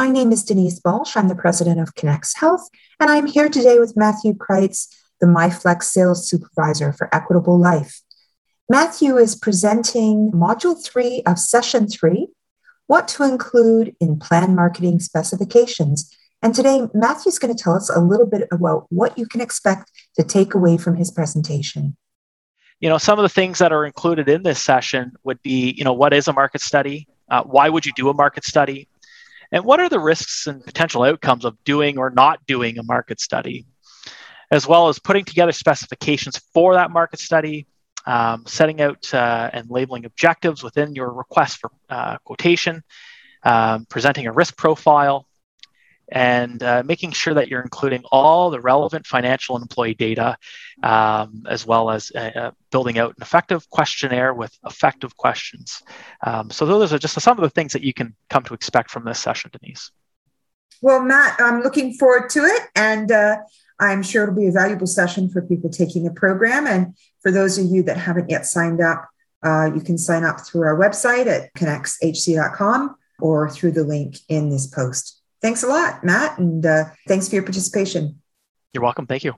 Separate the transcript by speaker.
Speaker 1: My name is Denise Balch. I'm the president of Connex Health, and I'm here today with Matthew Crites, the MyFlex sales supervisor for Equitable Life. Matthew is presenting module three of session three, what to include in plan marketing specifications. And today, Matthew's going to tell us a little bit about what you can expect to take away from his presentation.
Speaker 2: You know, some of the things that are included in this session would be, you know, what is a market study? Uh, why would you do a market study? And what are the risks and potential outcomes of doing or not doing a market study? As well as putting together specifications for that market study, um, setting out uh, and labeling objectives within your request for uh, quotation, um, presenting a risk profile, and uh, making sure that you're including all the relevant financial employee data, um, as well as uh, uh, building out an effective questionnaire with effective questions. Um, so those are just some of the things that you can come to expect from this session, Denise.
Speaker 1: Well, Matt, I'm looking forward to it, and uh, I'm sure it'll be a valuable session for people taking the program. And for those of you that haven't yet signed up, uh, you can sign up through our website at connexhc.com or through the link in this post. Thanks a lot, Matt, and uh, thanks for your participation.
Speaker 2: You're welcome. Thank you.